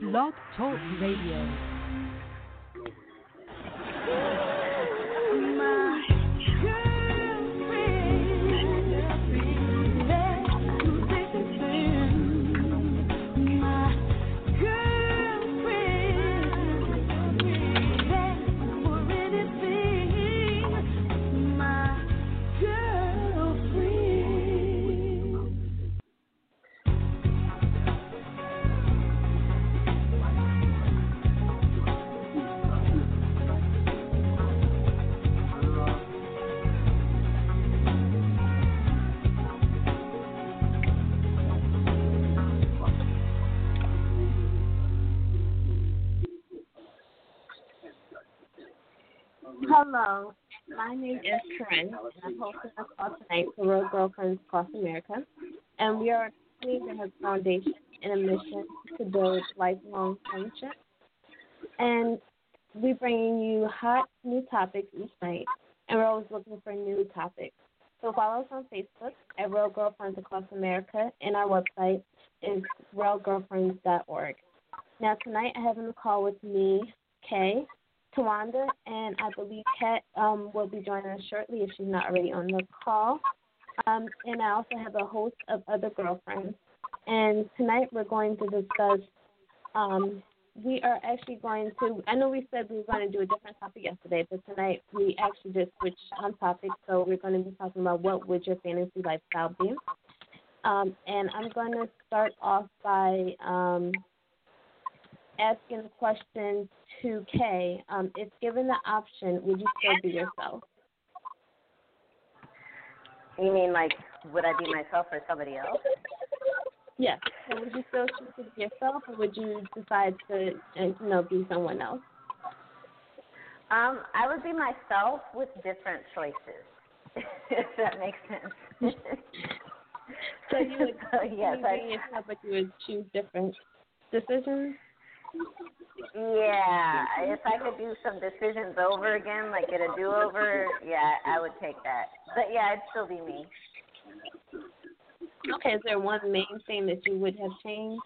Blog Talk Radio. Hello, my name is Corinne, and I'm hosting a call tonight for Real Girlfriends Across America. And we are a company that has foundation and a mission to build lifelong friendships. And we're bringing you hot new topics each night, and we're always looking for new topics. So follow us on Facebook at Real Girlfriends Across America, and our website is realgirlfriends.org. Now, tonight I have on the call with me, Kay, Tawanda, and I believe Kat um, will be joining us shortly if she's not already on the call. Um, and I also have a host of other girlfriends. And tonight we're going to discuss. Um, we are actually going to. I know we said we were going to do a different topic yesterday, but tonight we actually just switched on topic. So we're going to be talking about what would your fantasy lifestyle be. Um, and I'm going to start off by um, asking the question to Kay. Um, if given the option, would you still be yourself? You mean like, would I be myself or somebody else? Yes. So would you still choose to be yourself, or would you decide to, uh, you know, be someone else? Um, I would be myself with different choices, if that makes sense. so you would so, yes, I, yourself, but you would choose different decisions. Yeah, if I could do some decisions over again, like get a do over, yeah, I would take that. But yeah, it'd still be me. Okay, is there one main thing that you would have changed?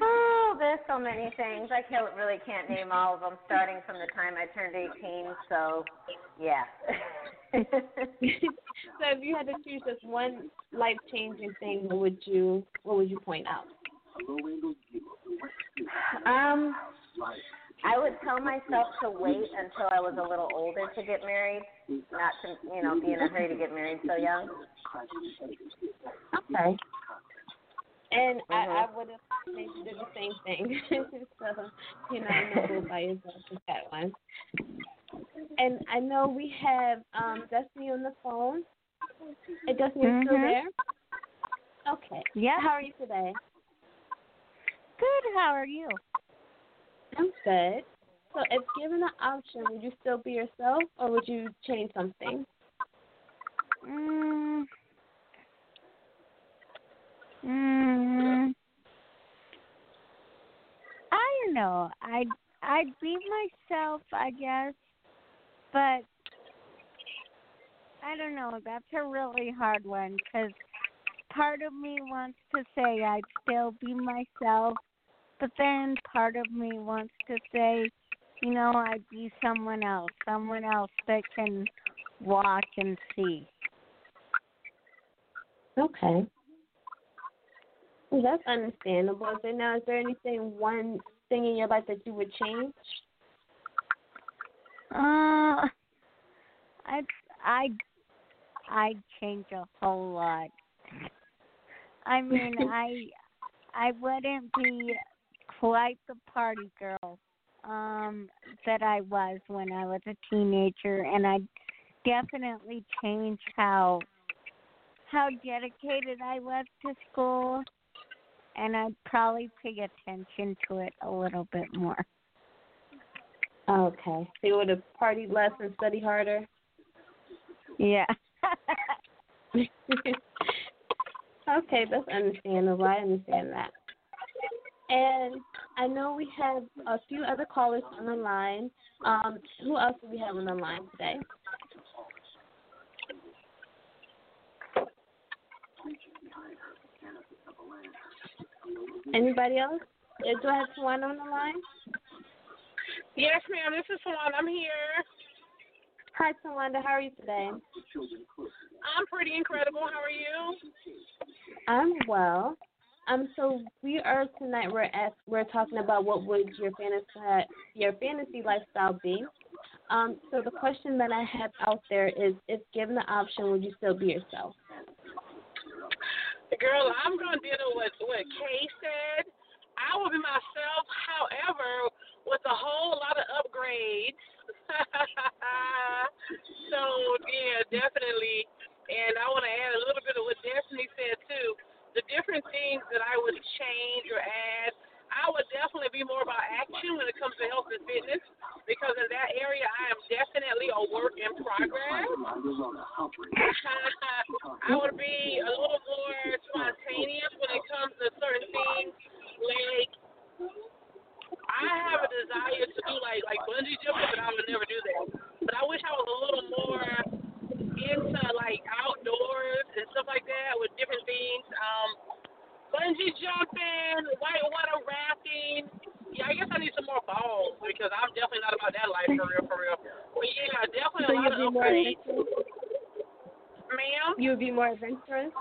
Oh, there's so many things. I can't really can't name all of them, starting from the time I turned 18. So, yeah. so, if you had to choose just one life changing thing, what would you what would you point out? Um, I would tell myself to wait until I was a little older to get married, not to you know be in a hurry to get married so young. Okay. And mm-hmm. I, I would have maybe did the same thing. so, you know, I know go by yourself with that one. And I know we have um Destiny on the phone. Hey, Destiny, mm-hmm. still there? Okay. Yeah. How are you today? Good. How are you? I'm good. So, if given the option, would you still be yourself, or would you change something? Mm. Mm. I don't know. I'd I'd be myself, I guess, but I don't know. That's a really hard one because part of me wants to say I'd still be myself, but then part of me wants to say, you know, I'd be someone else, someone else that can walk and see. Okay. That's understandable. So now, is there anything, one thing in your life that you would change? Uh, I I I'd change a whole lot. I mean, I I wouldn't be quite the party girl um that I was when I was a teenager and I'd definitely change how how dedicated I was to school and I'd probably pay attention to it a little bit more. Okay. So you would have partied less and study harder? Yeah. okay, that's understandable. I understand that. And I know we have a few other callers on the line. Um, who else do we have on the line today? Anybody else? Do I have someone on the line? Yes, ma'am. This is Swan. I'm here. Hi, Tawanda. How are you today? I'm pretty incredible. How are you? I'm well. Um, so we are tonight. We're at we're talking about what would your fantasy your fantasy lifestyle be. Um, so the question that I have out there is, if given the option, would you still be yourself? Girl, I'm gonna deal with what Kay said. I will be myself. However, with a whole lot of upgrades. so yeah, definitely. And I want to add a little bit of what Destiny said too. The different things that I would change or add. I would definitely be more about action when it comes to health and fitness because in that area I am definitely a work in progress. I would be a little more spontaneous when it comes to certain things like I have a desire to do like like bungee jumping, but I would never do that. But I wish I was a little more into like outdoors and stuff like that with different things. Um, bungee jumping, whitewater rafting. Yeah, I guess I need some more balls because I'm definitely not about that life for real, for real. But yeah, definitely so a lot of upgrades. Ma'am? You would be more adventurous.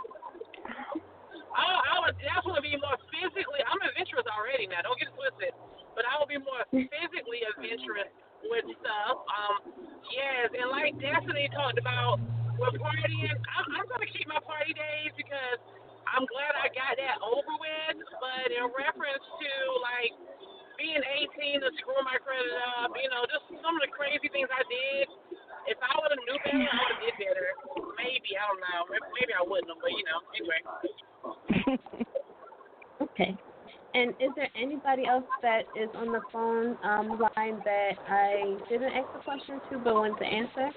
I, I would definitely be more physically. I'm adventurous already now. Don't get it twisted. But I would be more physically adventurous with stuff. Um, yes, and like Destiny talked about, with partying, I'm, I'm gonna keep my party days because I'm glad I got that over with. But in reference to like being 18 and screwing my credit up, you know, just some of the crazy things I did. If I would have knew better, I would have did better. Maybe I don't know. Maybe I wouldn't have, but you know, anyway. okay. And is there anybody else that is on the phone um, line that I didn't ask the question to but wanted to answer?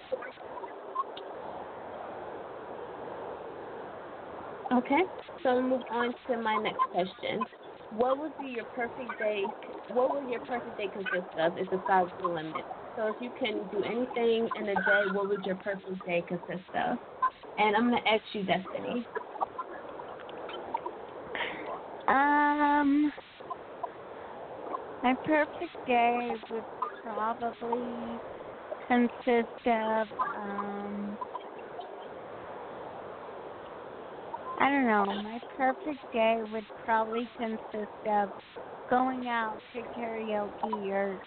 Okay, so move on to my next question. What would be your perfect day? What would your perfect day consist of if the sky's the limit? So if you can do anything in a day, what would your perfect day consist of? And I'm going to ask you, Destiny. Um, my perfect day would probably consist of um I don't know, my perfect day would probably consist of going out to karaoke or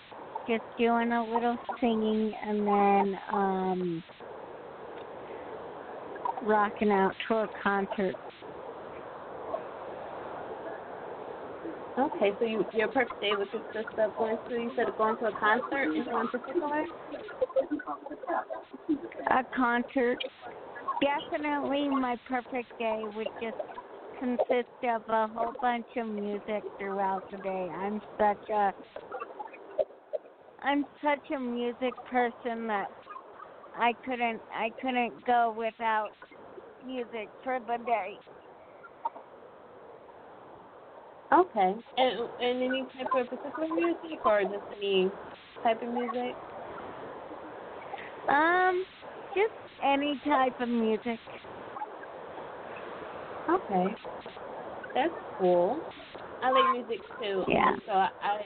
just doing a little singing and then um rocking out to a concert Okay, so you, your perfect day would consist of going to, you said going to a concert, in particular? A concert. Definitely my perfect day would just consist of a whole bunch of music throughout the day. I'm such a I'm such a music person that I couldn't I couldn't go without music for the day. Okay. And and any type of particular music or just any type of music? Um, just any type of music. Okay. That's cool. I like music too. Yeah. So I, I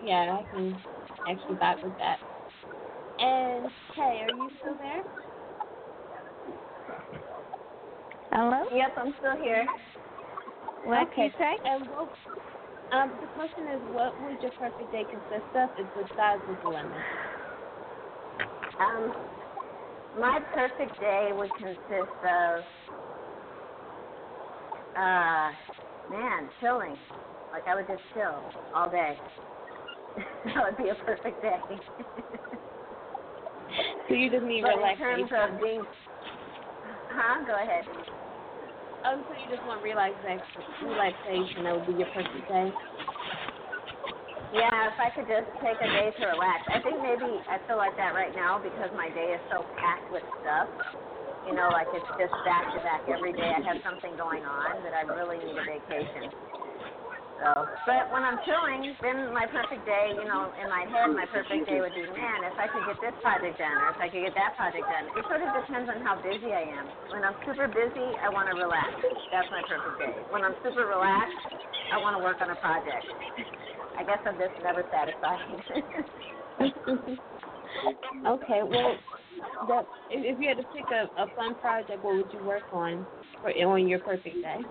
yeah, I can actually vibe with that. And hey, are you still there? Hello? Yep, I'm still here. What okay. you say? And what, um, the question is, what would your perfect day consist of if the sky was the limit? Um, my perfect day would consist of, uh, man, chilling. Like I would just chill all day. that would be a perfect day. so you just need but relaxation. in terms of being, huh? Go ahead. Um, so you just want relaxation, relaxation. That would be your perfect day. Yeah, if I could just take a day to relax. I think maybe I feel like that right now because my day is so packed with stuff. You know, like it's just back to back every day. I have something going on that I really need a vacation. So, but when I'm chilling, then my perfect day, you know, in my head, my perfect day would be, man, if I could get this project done, or if I could get that project done. It sort of depends on how busy I am. When I'm super busy, I want to relax. That's my perfect day. When I'm super relaxed, I want to work on a project. I guess I'm just never satisfied. okay, well, that if, if you had to pick a, a fun project, what would you work on for on your perfect day?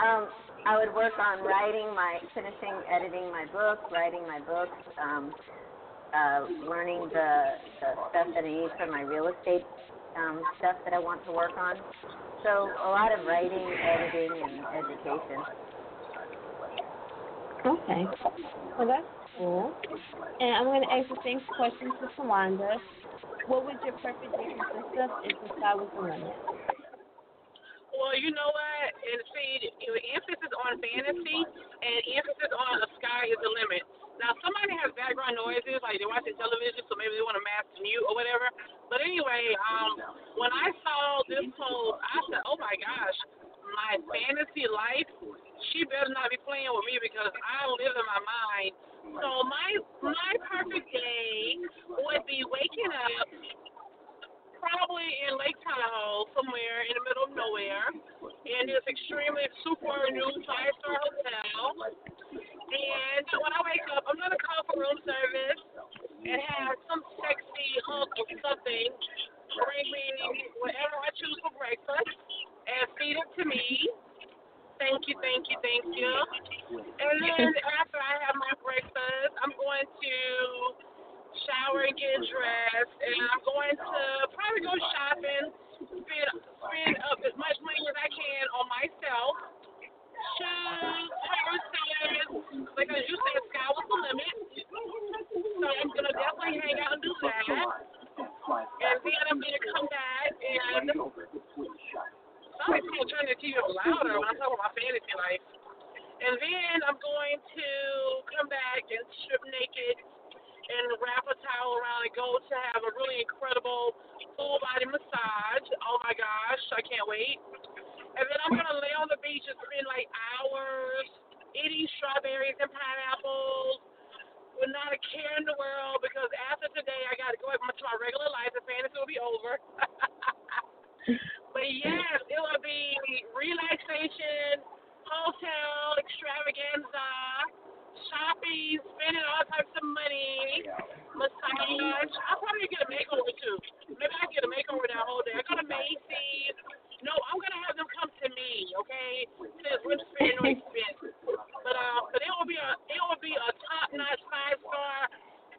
um, I would work on writing my, finishing editing my book, writing my books, um, uh, learning the, the stuff that I need for my real estate um, stuff that I want to work on. So a lot of writing, editing, and education. Okay. Well, that's cool. And I'm going to ask the same question to Tawanda. What would your perfect day consist of if the sky was the limit? Well, you know what? And see, the emphasis on fantasy and emphasis on the sky is the limit. Now, somebody has background noises, like they're watching television, so maybe they want to mask mute or whatever. But anyway, um, when I saw this post, I said, "Oh my gosh, my fantasy life. She better not be playing with me because I live in my mind." So my my perfect day would be waking up probably in Lake Tahoe, somewhere in the middle of nowhere, in this extremely super new five star hotel. And when I wake up, I'm gonna call for room service and have some sexy hunk of something bring me whatever I choose for breakfast and feed it to me. Thank you, thank you, thank you. And then after I have my breakfast, I'm going to shower and get dressed, and I'm going to probably go shopping, spend spend up as much money as I can on myself. Shoes, purses, because you said sky was the limit. So I'm gonna definitely hang out and do that. And then I'm gonna come back and somebody's gonna turn the TV up louder when I'm talking about my fantasy life. And then I'm going to come back and strip naked and wrap a towel around and go to have a really incredible full body massage. Oh my gosh, I can't wait. And then I'm gonna lay on the beach and spend like hours eating strawberries and pineapples with not a care in the world because after today I gotta go back to my regular life and fantasy will be over. but yes, it will be relaxation, hotel extravaganza shopping, spending all types of money, massage. I'll probably get a makeover too. Maybe I get a makeover that whole day. I go to Macy's. No, I'm gonna have them come to me, okay? Since we're spending no expense. But uh, but it will be a it will be a top notch five star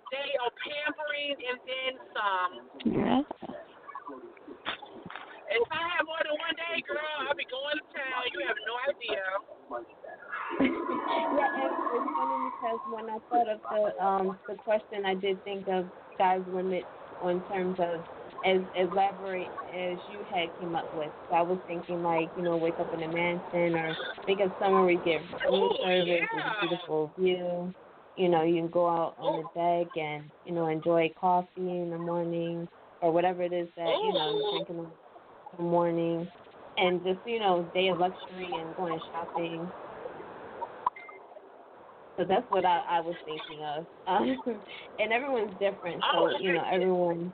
day of pampering and then some. Yeah. And if I have more than one day, girl, I'll be going to town. You have no idea. yeah, and it's funny because when I thought of the um the question, I did think of sky's limit in terms of as elaborate as you had came up with. So I was thinking like you know wake up in a mansion or think of somewhere where you get room service yeah. with a beautiful view. You know, you can go out on the deck and you know enjoy coffee in the morning or whatever it is that you know you're drinking in the morning, and just you know day of luxury and going shopping. So that's what I, I was thinking of. Um, and everyone's different, so you know everyone,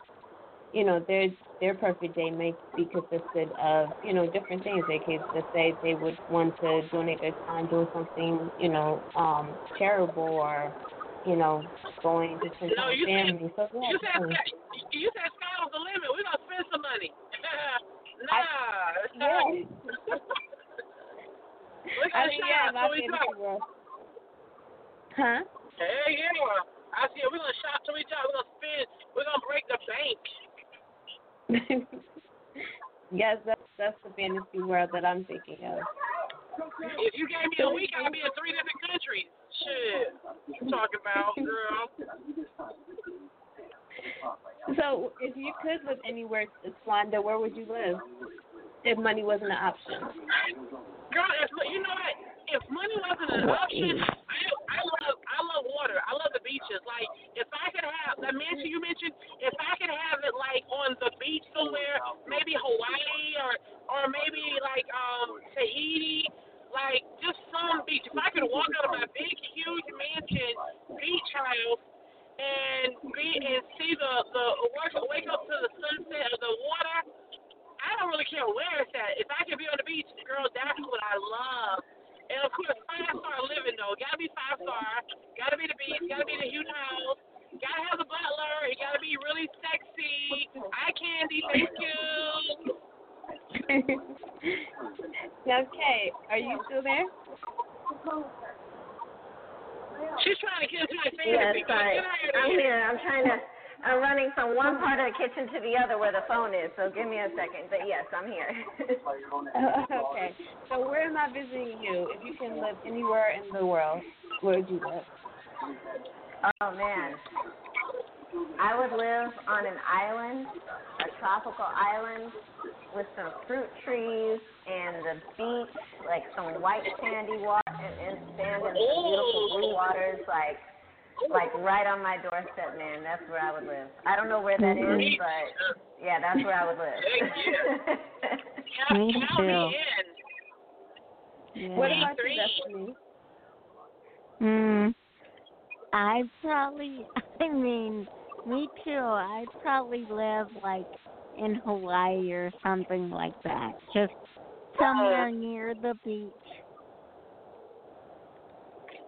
you know their their perfect day may be consisted of you know different things. They could just say they would want to donate their time doing something you know um charitable or you know going to spend No, you with said family. So yeah, you said sky- you said sky was the limit. We're gonna spend some money. nah. yeah. We're I mean, yeah, my we world. Huh? Hey, yeah. I said we're gonna shop to we drop. We're gonna spend. We're gonna break the bank. yes, that's that's the fantasy world that I'm thinking of. If you gave me a week, I'd be in three different countries. Shit. You talking about, girl? So, if you could live anywhere, Swanda, where would you live if money wasn't an option? Girl, if you know what? If money wasn't an option, I beaches. Like, if I could have, the mansion you mentioned, if I could have it like on the beach somewhere, maybe Hawaii or or maybe like um Tahiti, like just some beach. If I could walk out of my big, huge mansion beach house and be and see the the wake, wake up to the sunset of the water, I don't really care where it's at. If I could be on the beach, girl, that's what I love. And of course, five star living though. Gotta be five star. Gotta be the beach. Gotta be the huge house. Gotta have the butler. He gotta be really sexy. Eye candy. Thank you. okay, are you still there? She's trying to get into my Yes, fantasy. sorry. I'm here. I'm trying to. I'm running from one part of the kitchen to the other where the phone is. So give me a second. But yes, I'm here. Oh, okay, so where am I visiting you? If you can live anywhere in the world, where would you live? oh man, I would live on an island, a tropical island, with some fruit trees and the beach, like some white sandy water and, and sand and some beautiful blue waters, like like right on my doorstep, man. That's where I would live. I don't know where that is, but yeah, that's where I would live. Count- Me too. me in. Yeah. What about Three. you, Destiny? Hmm. I probably. I mean, me too. I'd probably live like in Hawaii or something like that. Just somewhere near the beach.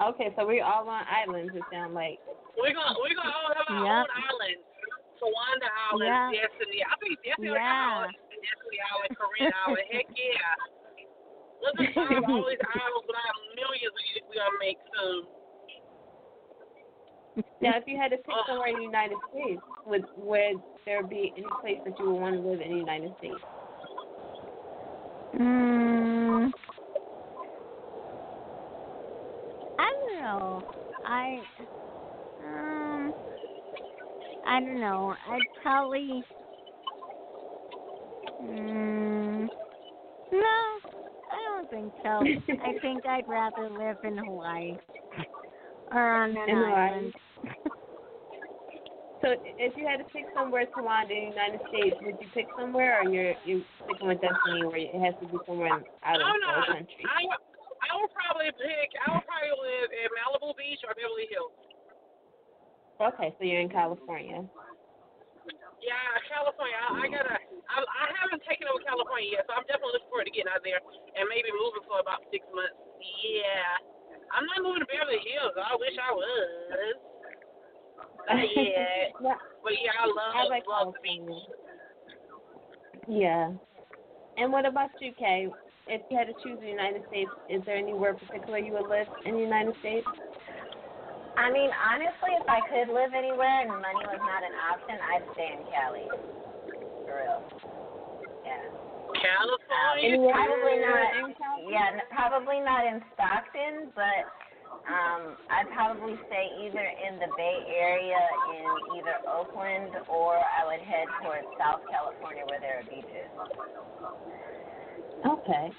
Okay, so we're all on islands. It sounds like. We're gonna we're gonna all have our Yep. own island. Tawanda Island, Yeah. Destiny. I think Destiny will Yeah. have our Destiny Island, Corinne Island. Heck yeah. Let's just find all these islands with our millions we we gonna make soon. Now, if you had to pick somewhere in the United States, would would there be any place that you would want to live in the United States? Hmm. I don't know. I um. I don't know. I'd probably. Hmm. No, I don't think so. I think I'd rather live in Hawaii or on an In island. So, if you had to pick somewhere to land in the United States, would you pick somewhere, or you're you sticking with Destiny, where it has to be somewhere out of I don't know. the country? I I would probably pick. I would probably live in Malibu Beach or Beverly Hills. Okay, so you're in California. Yeah, California. I, I gotta. I, I haven't taken over California yet, so I'm definitely looking forward to getting out there and maybe moving for about six months. Yeah, I'm not moving to Beverly Hills. I wish I was. Yeah, Yeah, but yeah, I love I like love the beach. Yeah. And what about you, Kay? If you had to choose the United States, is there anywhere particular you would live in the United States? I mean, honestly, if I could live anywhere and money was not an option, I'd stay in Cali. For real. Yeah. California. Anywhere Probably not. California? Yeah, probably not in Stockton, but um, I'd probably stay either in the Bay Area in either Oakland or I would head towards South California where there are beaches. Okay.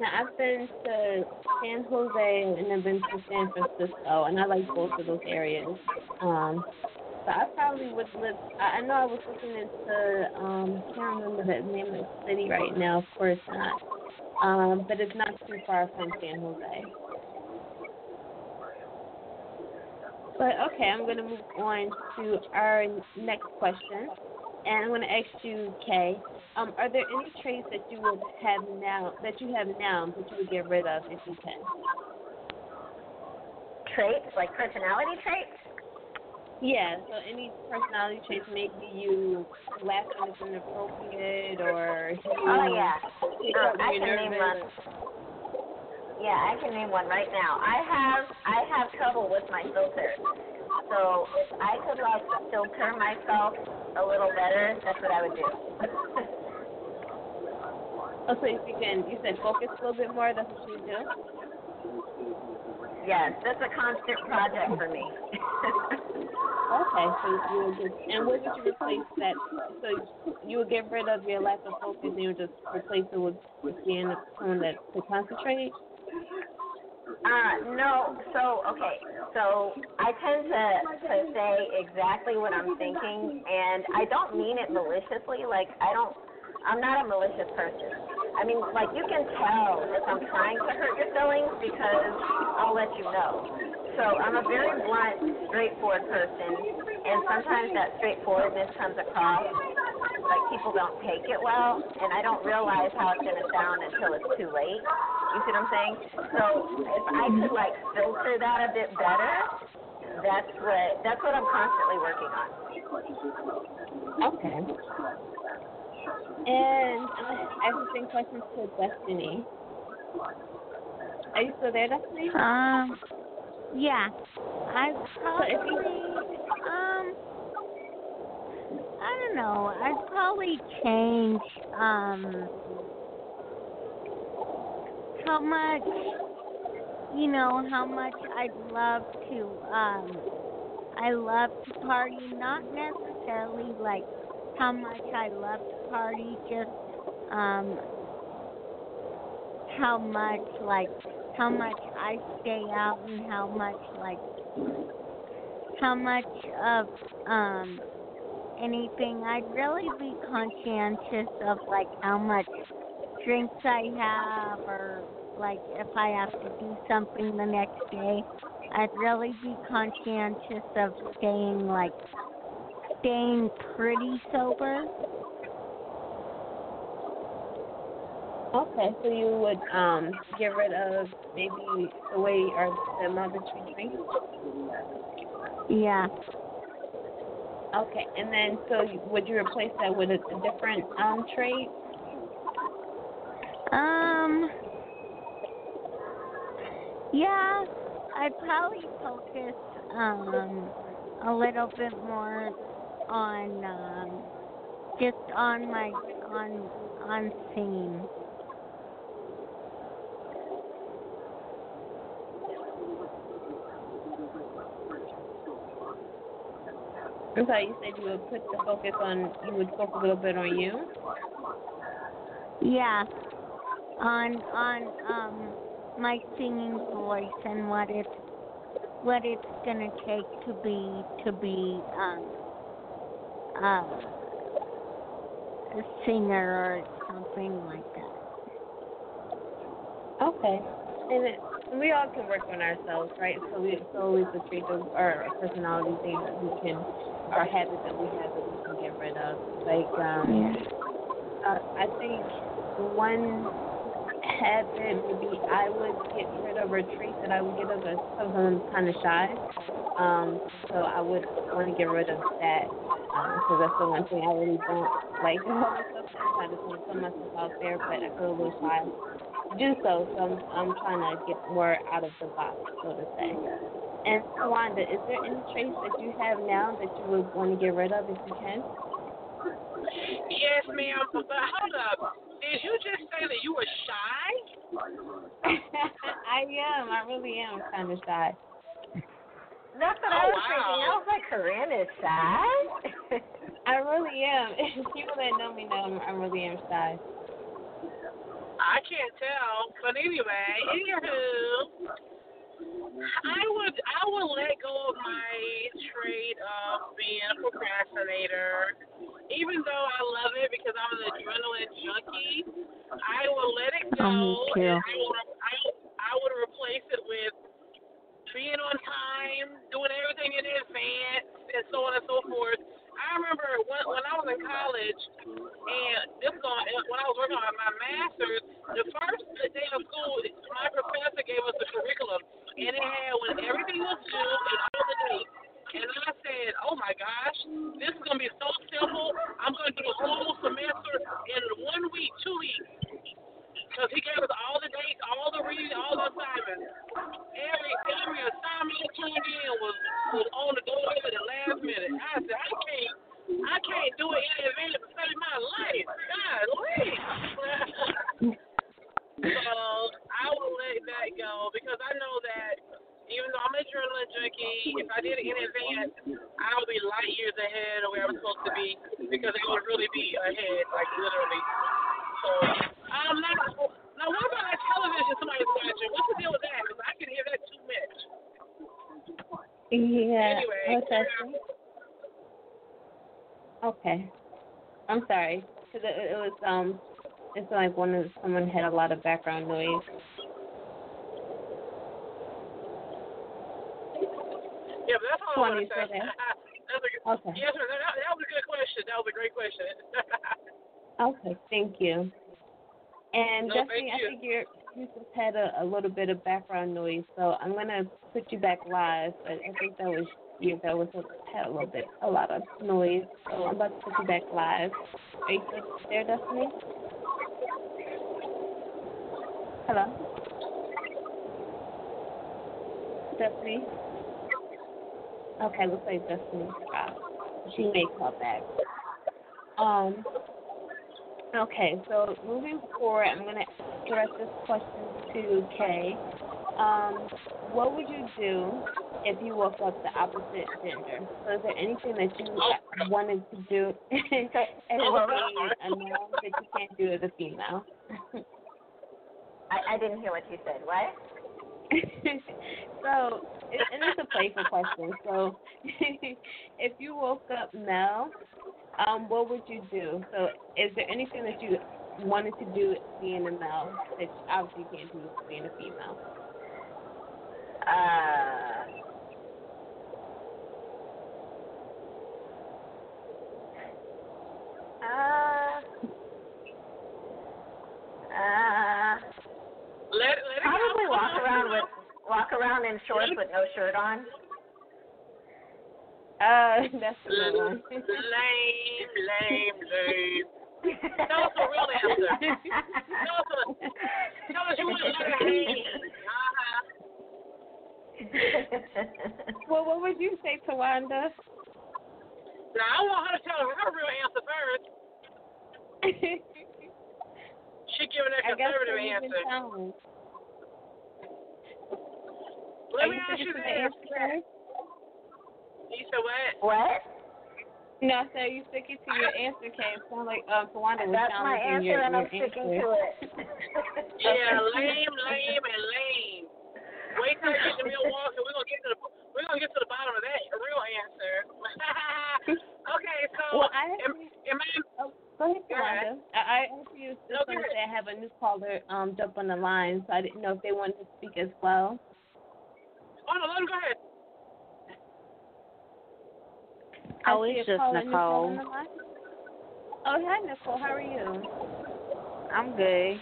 Now I've been to San Jose and I've been to San Francisco, and I like both of those areas. Um, so I probably would live. I, I know I was looking into. Um, can't remember the name of the city right now. Of course not. Um, but it's not too far from San Jose. But okay, I'm going to move on to our next question, and I'm going to ask you, Kay. Um, are there any traits that you would have now that you have now that you would get rid of if you can? Traits, like personality traits? Yeah. So any personality traits, maybe you laugh when it's inappropriate, or you Oh, yeah. when I can name one. Yeah, I can name one right now. I have I have trouble with my filters. So if I could like filter myself a little better, that's what I would do. Oh, so if you can, you said focus a little bit more. That's what you do. yes, that's a constant project for me. Okay, so you would just, and what would you replace that? So you would get rid of your lack of focus and you would just replace it with, with being someone that to concentrate. Uh, no, so, okay, so I tend to, to say exactly what I'm thinking, and I don't mean it maliciously, like, I don't, I'm not a malicious person. I mean, like, you can tell if I'm trying to hurt your feelings because I'll let you know. So I'm a very blunt, straightforward person, and sometimes that straightforwardness comes across like people don't take it well, and I don't realize how it's gonna sound until it's too late. You see what I'm saying? So if I could like filter that a bit better, that's what that's what I'm constantly working on. Okay. And uh, I have the same questions to Destiny. Are you still there, Destiny? Um, yeah, I if probably um, I don't know. I'd probably change um how much you know how much I'd love to um I love to party, not necessarily like how much I love to party, just um how much like how much I stay out and how much like how much of um anything. I'd really be conscientious of like how much drinks I have or like if I have to do something the next day. I'd really be conscientious of staying like staying pretty sober. Okay, so you would um get rid of maybe the way or the amount that you drink. Yeah. Okay, and then so you, would you replace that with a, a different um trade? Um. Yeah, I'd probably focus um a little bit more on um just on my on on singing. I'm sorry, you said you would put the focus on you would focus a little bit on you. Yeah. On on um my singing voice and what it's what it's gonna take to be to be um uh, a singer or something like that. Okay. And it, we all can work on ourselves, right? So we so always the traits of our personality things that we can our habits that we have that we can get rid of. Like um Yeah. uh, I think one habit maybe I would get rid of or trait that I would get rid of is because I'm kind of shy. Um, so I would want to get rid of that because that's the one thing I really don't like this stuff. I just want to put myself out there, but I feel a little shy to do so. So I'm I'm trying to get more out of the box, so to say. And Wanda, is there any traits that you have now that you would want to get rid of if you can? Yes, ma'am. But hold up. Did you just say that you were shy? I am. I really am kind of shy. That's what Oh, I was wow. thinking. I was like, Corinne is shy. I really am. People that know me know I'm, really am shy. I can't tell. But anyway, anywho, I would I would let go of my trait of being a procrastinator. Even though I love it because I'm an adrenaline junkie, I will let it oh, go. Oh. And I would I, I would replace it with being on time, doing everything in advance, and so on and so forth. I remember when when I was in college, and this going when I was working on my master's, the first day of school, my professor gave us a curriculum, and it had when everything was due and all the dates. And I said, "Oh my gosh, this is gonna be so simple. I'm gonna do the whole semester in one week, two weeks." Because he gave us all the dates, all reading, all the assignments. Every every assignment he turned in was was on the door at the last minute. I said, I can't I can't do it in advance to save my life. God, so I will let that go because I know that even though I'm an adrenaline junkie, if I did it in advance, I would be light years ahead of where I'm supposed to be because I would really be ahead, like literally. So, um, now, now what about that television somebody's watching? What's the deal with that? Because I can hear that too much. Yeah. Anyway, that? Okay. I'm sorry. Cause it, it was um, it's like one of someone had a lot of background noise. Yeah, but that's all I want to say. a, Okay. Yes, sir. That, that was a good question. That was a great question. Okay, thank you. And No, Destiny, I think you're you just had a, a little bit of background noise, so I'm gonna put you back live. But I think that was you that was a, had a little bit a lot of noise, so I'm about to put you back live. Are you still there, Destiny? Hello, Destiny. Okay, looks like Destiny. She may call back. Um. Okay, so moving forward, I'm going to direct this question to Kay. Um, what would you do if you woke up the opposite gender? So, is there anything that you wanted to do as a male that you can't do as a female? I, I didn't hear what you said. What? so, and it's a playful question. So, if you woke up male, um, what would you do? So, is there anything that you wanted to do being a male that you obviously can't do being a female? Uh, uh, uh, let, let it probably go. walk around with walk around in shorts with no shirt on. Uh, that's a one. lame, lame, lame. Tell us a real answer. Tell us, a, tell us you want to let it hang. Uh-huh. well, what would you say, Tawanda? Now, I want her to tell her real answer first. She giving a I guess conservative you've been answer. telling. Let Are me you ask you sticking to the this. answer? You said what? what? No, so you sticking to your answer, Kay. It sounds like um, Tawanda was That's my answer, your, and your I'm sticking answer. to it. Yeah, lame, lame, and lame. Wait till I get to Milwaukee. We're gonna get to the we're gonna get to the bottom of that real answer. okay, so Well, I am, am I oh, go ahead, Go ahead. I, I actually was No, just going to say I have a new caller um, jump on the line, so I didn't know if they wanted to speak as well. Oh no, let him go ahead. I Oh, see it's just caller, new caller Nicole. on the line. Oh, hi, Nicole. How are you? I'm good.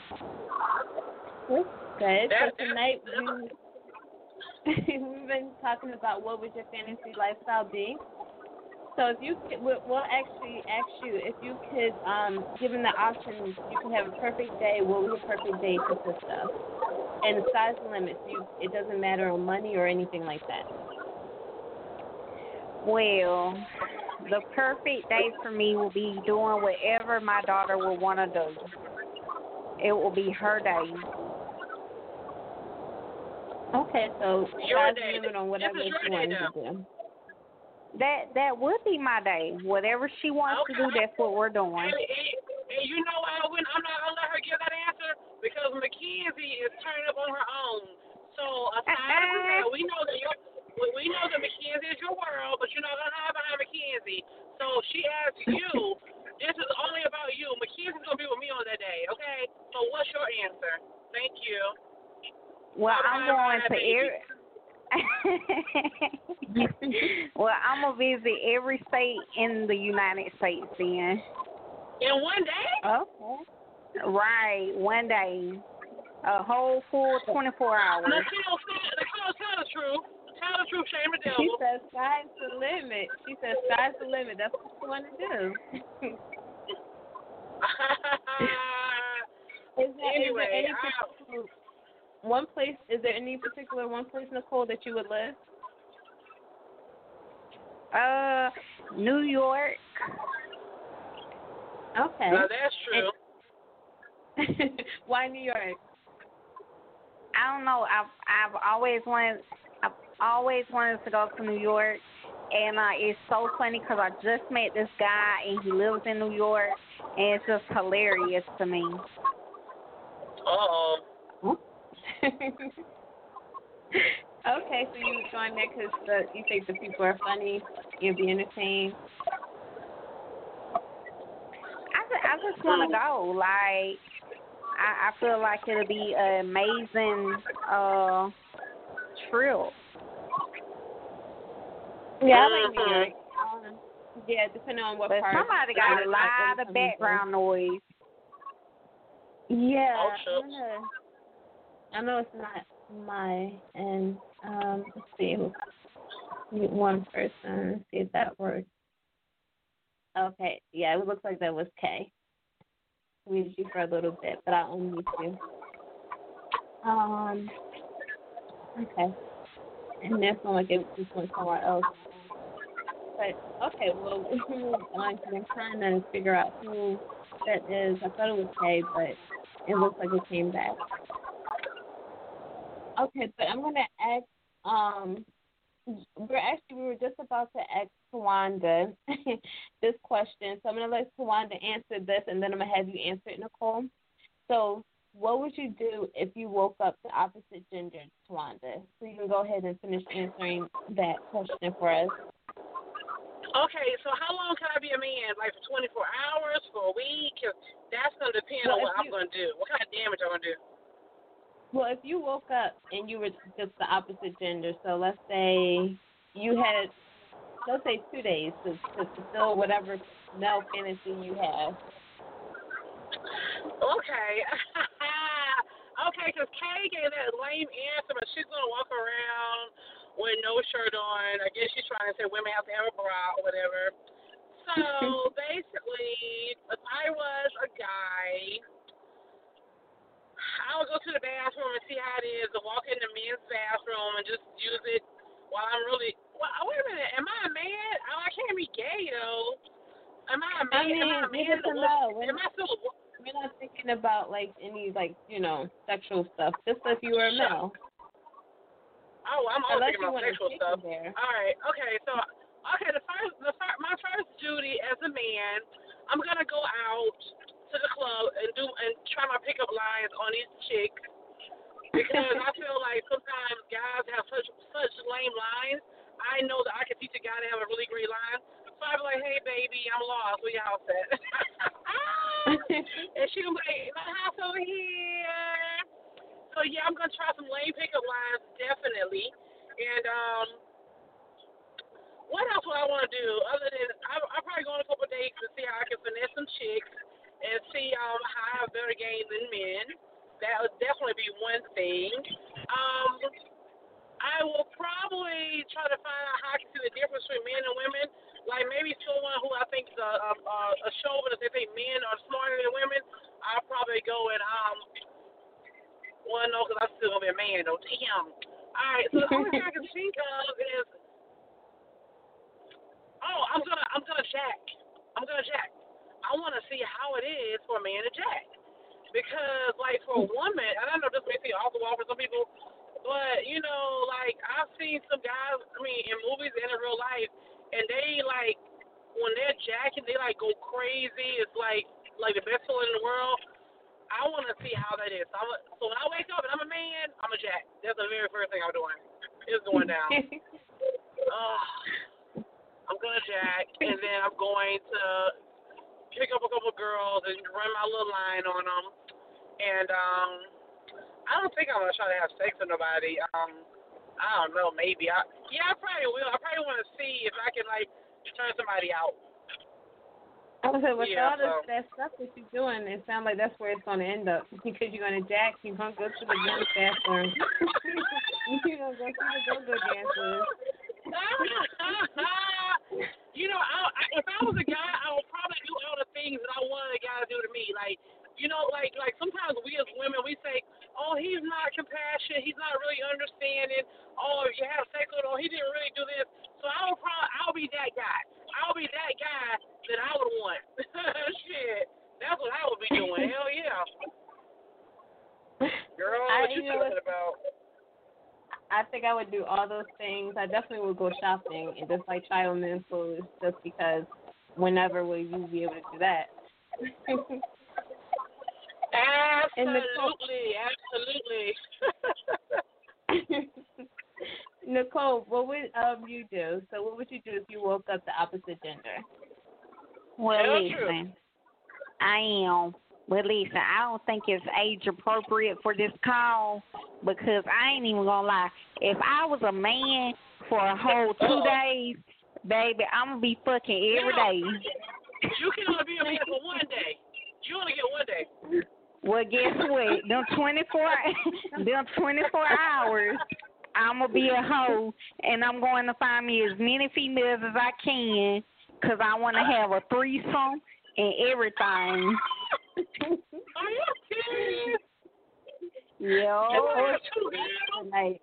Good. Good. So tonight we we've been talking about what would your fantasy lifestyle be. So if you could, we'll, we'll actually ask you if you could, um, given the options, you can have a perfect day. What would your perfect day consist of? And the size limits. You, it doesn't matter on money or anything like that. Well, the perfect day for me will be doing whatever my daughter will want to do. It will be her day. Okay, so Your size day. limit on whatever This is you your day want to do. That that would be my day. Whatever she wants to do, that's what we're doing. And, and, and you know wouldn't- I'm not gonna let her give that answer because Mackenzie is turning up on her own. So aside from that, we know that your we, know that Mackenzie is your world, but you're not gonna hide behind Mackenzie. So she asked you. This is only about you. Mackenzie's gonna be with me on that day, okay? So what's your answer? Thank you. Well, I'm Bye-bye, going to every. well, I'm gonna visit every state in the United States then. In one day? Okay. Right, one day, a whole full 24 hours. Nicole, tell, Nicole, tell the truth. Tell the truth, shame the She says sky's the limit. She says sky's the limit. That's what she want to do. Is there, Anyway, is there any I- particular one place? Is there any particular one place, Nicole, that you would live? Uh, New York. Okay. now that's true. Why New York? I don't know. I've I've always wanted. I've always wanted to go to New York, and uh, it's so funny because I just met this guy and he lives in New York, and it's just hilarious to me. Uh-oh. okay, so you join there because you think the people are funny, you'll be entertained. I just, I just want to go. Like, I, I feel like it'll be an amazing uh trip. Yeah, I like New York. Um, Yeah, depending on what But part. somebody got a it's lot of coming from. background noise. Yeah, Oh, I'm shucks. gonna, I know it's not my and um. Let's see mute One person. See if that works. Okay, yeah, it looks like that was. We muted you for a little bit, but I'll unmute you. Um. Okay. And this one like it just went somewhere else. But okay, well we move on because I'm trying to figure out who that is. I thought it was Kay, but it looks like it came back. Okay, but I'm gonna ask. Um, we're actually we were just about to ask Tawanda this question, so I'm gonna let Tawanda answer this, and then I'm gonna have you answer it, Nicole. So, what would you do if you woke up the opposite gender, Tawanda? So you can go ahead and finish answering that question for us. Okay, so how long can I be a man? Like for 24 hours, for a week? that's going to depend Well, on what if I'm going to do. What kind of damage I'm going to do? Well, if you woke up and you were just the opposite gender, so let's say you had, let's say two days to, to fulfill whatever male fantasy you have. Okay. okay, because Kay gave that lame answer, but she's going to walk around with no shirt on. I guess she's trying to say women have to have a bra or whatever. So basically, if I was a guy, I would go to the bathroom and see how it is to walk in the men's bathroom and just use it while I'm really. Well, wait a minute. Am I a man? Oh, I can't be gay though. Am I a man? I mean, am I a man? or know. woman? Am I still a wo- We're not thinking about like any like you know sexual stuff. Just if you were a male, Oh, I'm always thinking about sexual stuff. there. All right. Okay. So, okay. The first, the fir- my first duty as a man, I'm gonna go out to the club and do and try my pickup lines on these chicks because I feel like sometimes guys have such such lame lines. I know that I can teach a guy to have a really great line. So I'd be like, hey baby, I'm lost. Where your house at? and she be like, my house over here. So yeah, I'm gonna try some lame pickup lines definitely. And um, what else would I want to do other than I I probably go on a couple of dates and see how I can finesse some chicks and see um how game than men. That would definitely be one thing. Um, I will probably try to find out how can see the difference between men and women. Like maybe someone who I think is a a, a, a chauvinist, they think men are smarter than women. I'll probably go and um well, no, because I'm still gonna be a man though. Damn. All right, so the only thing I can think of is, oh, I'm gonna, I'm gonna jack. I'm gonna jack. I want to see how it is for a man to jack, because like for a woman, and I know this may seem off the wall for some people, but you know, like I've seen some guys, I mean, in movies and in real life, and they like when they're jacking, they like go crazy. It's like like the best feeling in the world. I want to see how that is. So, I'm a, so when I wake up and I'm a man, I'm a jack. That's the very first thing I'm doing. It's going down. uh, I'm gonna jack, and then I'm going to pick up a couple girls and run my little line on them. And um, I don't think I'm gonna try to have sex with nobody. Um, I don't know. Maybe I. Yeah, I probably will. I probably want to see if I can like turn somebody out. I was like, with Yeah, all this so- that stuff that you're doing, it sounds like that's where it's gonna end up because you're gonna jack, you're gonna go to the men's bathroom, you're gonna go to the go-go dancers. you know, I, I, if I was a guy, I would probably do all the things that I wanted a guy to do to me. Like, you know, like like sometimes we as women we say, oh, he's not compassionate, he's not really understanding. Oh, you have sex with him, oh, he didn't really do this. So I would probably I'll be that guy. I'll be that guy that I would want. Shit, that's what I would be doing. Hell yeah, girl, I- what you you talking about? I think I would do all those things. I definitely would go shopping and just like try on men's clothes just because whenever will you be able to do that? And the Absolutely, absolutely. Nicole, what would um you do? So what would you do if you woke up the opposite gender? Well, Tell listen, I am. Well, listen, I don't think it's age appropriate for this call because I ain't even gonna lie. If I was a man for a whole two days, Baby, I'm gonna be fucking every day. You can only be a man for one day. You only get one day. Well, guess what? Them 24, them 24 hours, I'm gonna be a hoe, and I'm going to find me as many females as I can, cause I want to have a threesome and everything. Are you serious? Yo, You have two girls? Like,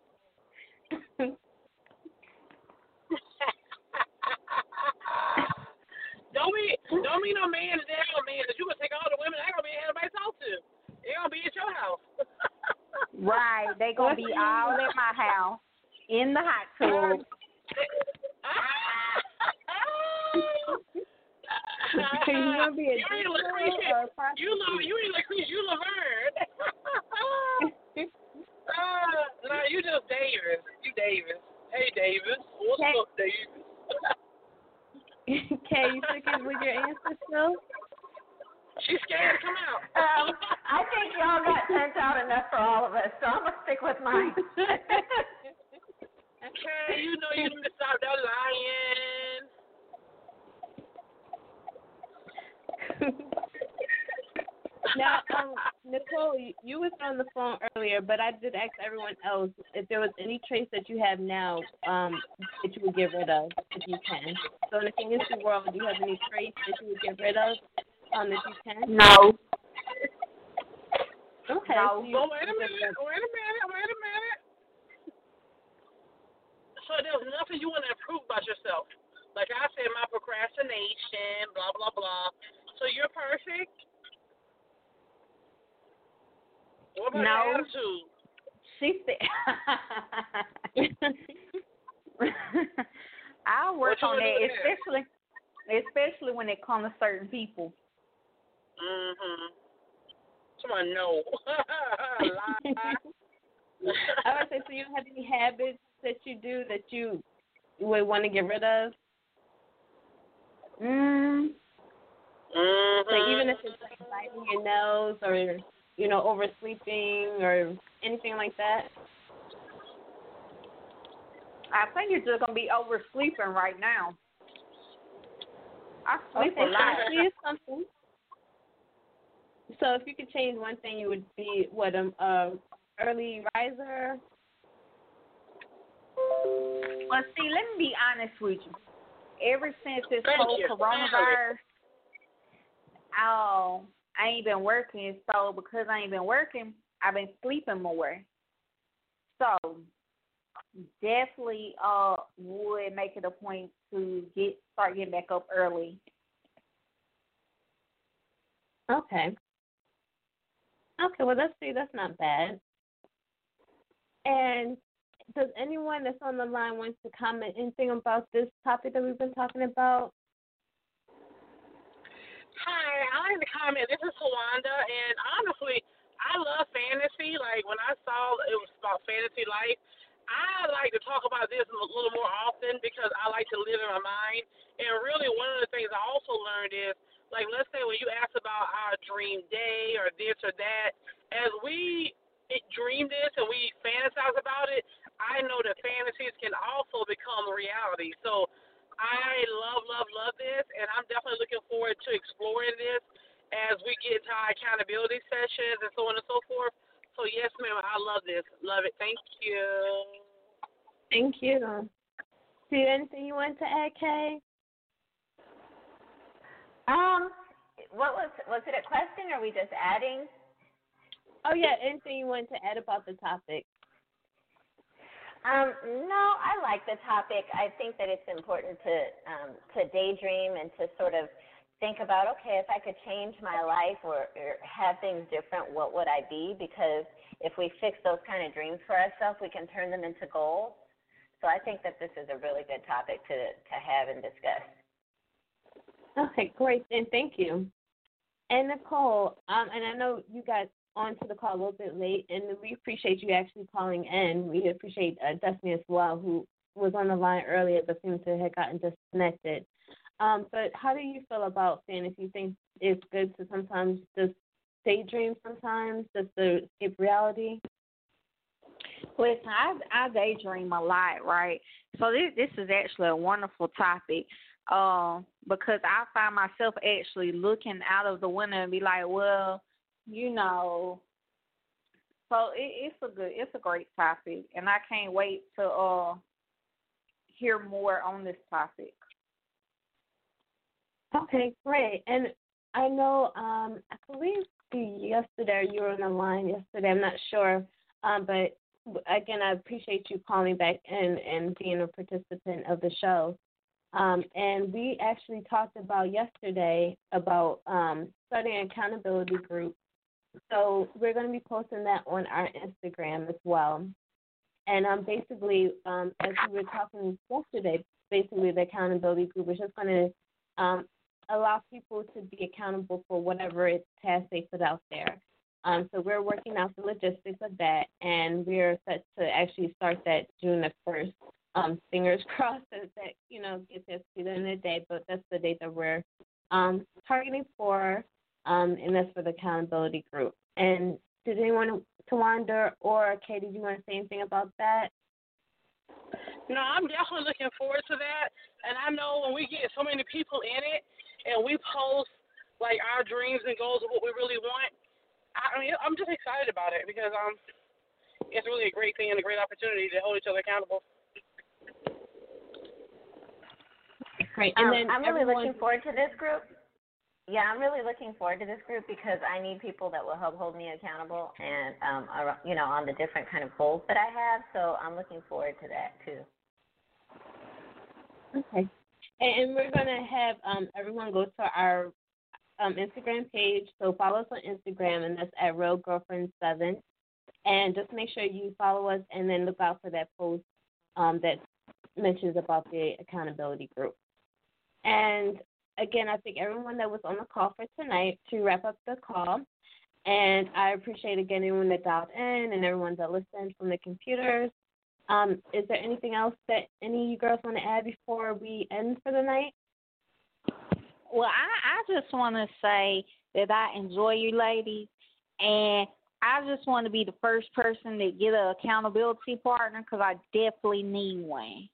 don't be no man and that man that you gonna take all the women that gonna be anybody talk to. They gonna be at your house. right? They gonna be all at my house in the hot tub. you gonna be a you ain't Lucretia. or a prostitute? You know you ain't Lucretia, you Laverne. uh, no, you just Davis. You Davis. Hey Davis. What's Hey. up, Davis? Kay, you sticking with your answer still? She's scared come out. Um, I think y'all got sent out enough for all of us, so I'm gonna stick with mine. Okay, you know you need to stop that lying. Now, um, Nicole, you, you was on the phone earlier, but I did ask everyone else if there was any trace that you have now um, that you would get rid of if you can. So in the fantasy world, do you have any trace that you would get rid of um, if you can? No, Okay. No, so you- Well, wait a minute, wait a minute, wait a minute. So there's nothing you want to improve about yourself. Like I said, my procrastination, blah blah blah. So you're perfect. No. attitude? she said. I'll work on that, especially especially when it comes to certain people. Mhm. Someone no. Lie. I would say, so you have any habits that you do that you would want to get rid of? Mm, Mhm. Like even if it's like biting your nose or you know oversleeping or anything like that. I think you're just gonna be oversleeping right now. I sleep Okay, a lot. so here's something. So if you could change one thing, you would be what um uh, early riser. Well, see, let me be honest with you. Ever since this Thank whole you. coronavirus, oh, I ain't been working. So because I ain't been working, I've been sleeping more. So definitely uh would make it a point to get start getting back up early. Okay. Okay, well let's see. That's not bad. And does anyone that's on the line want to comment anything about this topic that we've been talking about? Hi, I like to comment. This is Tawanda, and honestly, I love fantasy. Like when I saw it was about fantasy life, I like to talk about this a little more often because I like to live in my mind. And really, one of the things I also learned is, like, let's say when you ask about our dream day or this or that, as we dream this and we fantasize about it, I know that fantasies can also become reality. So I love, love, love this, and I'm definitely looking forward to exploring this as we get to our accountability sessions and so on and so forth. So yes, ma'am, I love this. Love it. Thank you. Thank you. Do you have anything you want to add, Kay? Um, what was was it a question? Or are we just adding? Oh yeah, anything you want to add about the topic? Um, no, I like the topic. I think that it's important to um, to daydream and to sort of think about, okay, if I could change my life or, or have things different, what would I be? Because if we fix those kind of dreams for ourselves, we can turn them into goals. So I think that this is a really good topic to to have and discuss. Okay, great. And thank you. And Nicole, um, and I know you got onto the call a little bit late, and we appreciate you actually calling in. We appreciate uh, Destiny as well, who was on the line earlier but seems to have gotten disconnected. Um, but how do you feel about fantasy? You think it's good to sometimes just daydream sometimes, just to escape reality? Listen, I I daydream a lot, right? So this this is actually a wonderful topic, um, because I find myself actually looking out of the window and be like, well, you know. So it, it's a good, it's a great topic, and I can't wait to uh hear more on this topic. Okay, great. And I know, um, I believe yesterday you were on the line yesterday. I'm not sure, um, but again, I appreciate you calling back and and being a participant of the show. Um, and we actually talked about yesterday about um, starting accountability group. So we're going to be posting that on our Instagram as well. And um, basically, um, as we were talking yesterday, basically the accountability group is just going to um, allow people to be accountable for whatever task they put out there. Um, so we're working out the logistics of that, and we're set to actually start that June the first. Um, fingers crossed that that you know gets us to the end of the day, but that's the date that we're um, targeting for, um, and that's for the accountability group. And did anyone, Tawanda or Katie, do you want to say anything about that? No, I'm definitely looking forward to that. And I know when we get so many people in it and we post like our dreams and goals of what we really want, I mean, I'm just excited about it because um, it's really a great thing and a great opportunity to hold each other accountable. Great. And um, then I'm really everyone, looking forward to this group. Yeah, I'm really looking forward to this group because I need people that will help hold me accountable and um, you know, on the different kind of goals that I have. So I'm looking forward to that too. Okay. And we're gonna have um, everyone go to our um, Instagram page. So follow us on Instagram, and that's at Real Girlfriend Seven. And just make sure you follow us, and then look out for that post um, that mentions about the accountability group. And again, I thank everyone that was on the call for tonight to wrap up the call. And I appreciate again everyone that dialed in and everyone that listened from the computers. Um, is there anything else that any of you girls want to add before we end for the night? Well, I, I just want to say that I enjoy you ladies, and I just want to be the first person to get an accountability partner because I definitely need one.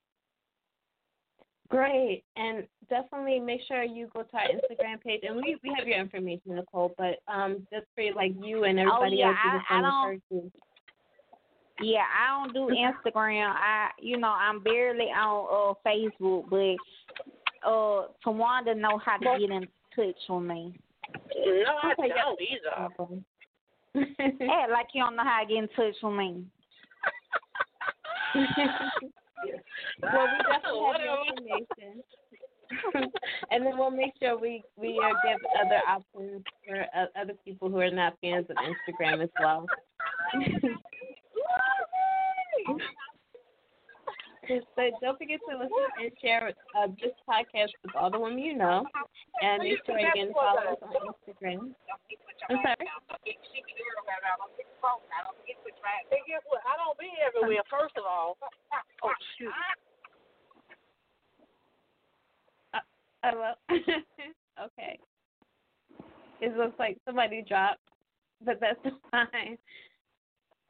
Great, and definitely make sure you go to our Instagram page, and we we have your information, Nicole. But um, just for like you and everybody oh, yeah, else I, just I don't. to Yeah, I don't do Instagram. I, you know, I'm barely on uh, Facebook, but uh, Tawanda know how to get in touch with me. No, I Okay, yeah. don't either. Act like you don't know how to get in touch with me. well, we definitely have information. and then we'll make sure we we uh, give other options for uh, other people who are not fans of Instagram as well. so don't forget to listen and share uh, this podcast with all the women you know, and make sure again follow us on Instagram. I'm sorry. Hey, guess what? I don't be everywhere. First of all. Oh shoot. Oh, well. okay. It looks like somebody dropped, but that's fine.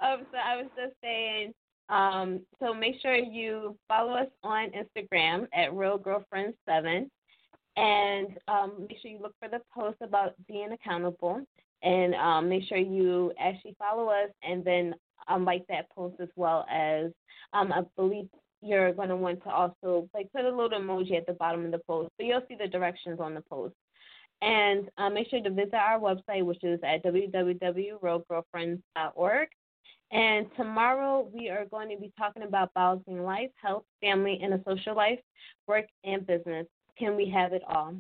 Um, so I was just saying, um, so make sure you follow us on Instagram at Real Girlfriend Seven, and um, make sure you look for the post about being accountable, and um, make sure you actually follow us, and then um, like that post as well as um, I believe you're going to want to also like put a little emoji at the bottom of the post, but you'll see the directions on the post. And uh, make sure to visit our website, which is at www.realgirlfriends.org. And tomorrow we are going to be talking about balancing life, health, family, and a social life, work, and business. Can we have it all?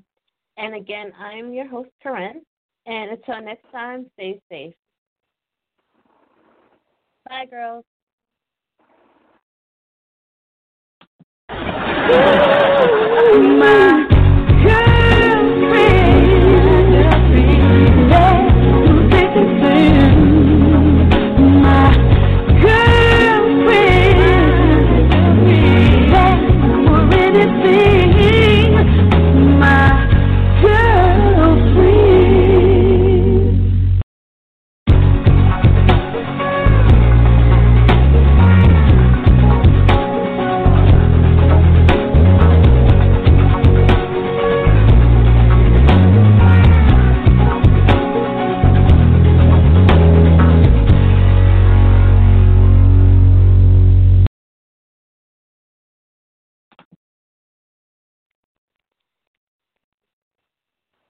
And again, I'm your host, Karen. And until next time, stay safe. Bye, girls.